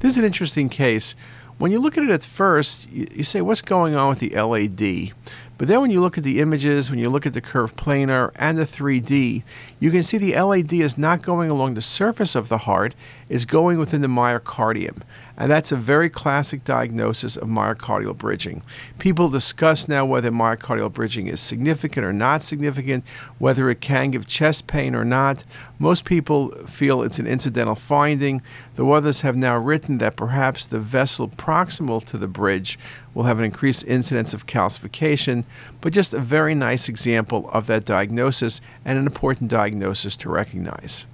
This is an interesting case. When you look at it at first, you, you say, what's going on with the LAD? But then when you look at the images, when you look at the curved planar and the 3D, you can see the LAD is not going along the surface of the heart, it's going within the myocardium. And that's a very classic diagnosis of myocardial bridging. People discuss now whether myocardial bridging is significant or not significant, whether it can give chest pain or not. Most people feel it's an incidental finding, though others have now written that perhaps the vessel proximal to the bridge will have an increased incidence of calcification, but just a very nice example of that diagnosis and an important diagnosis to recognize.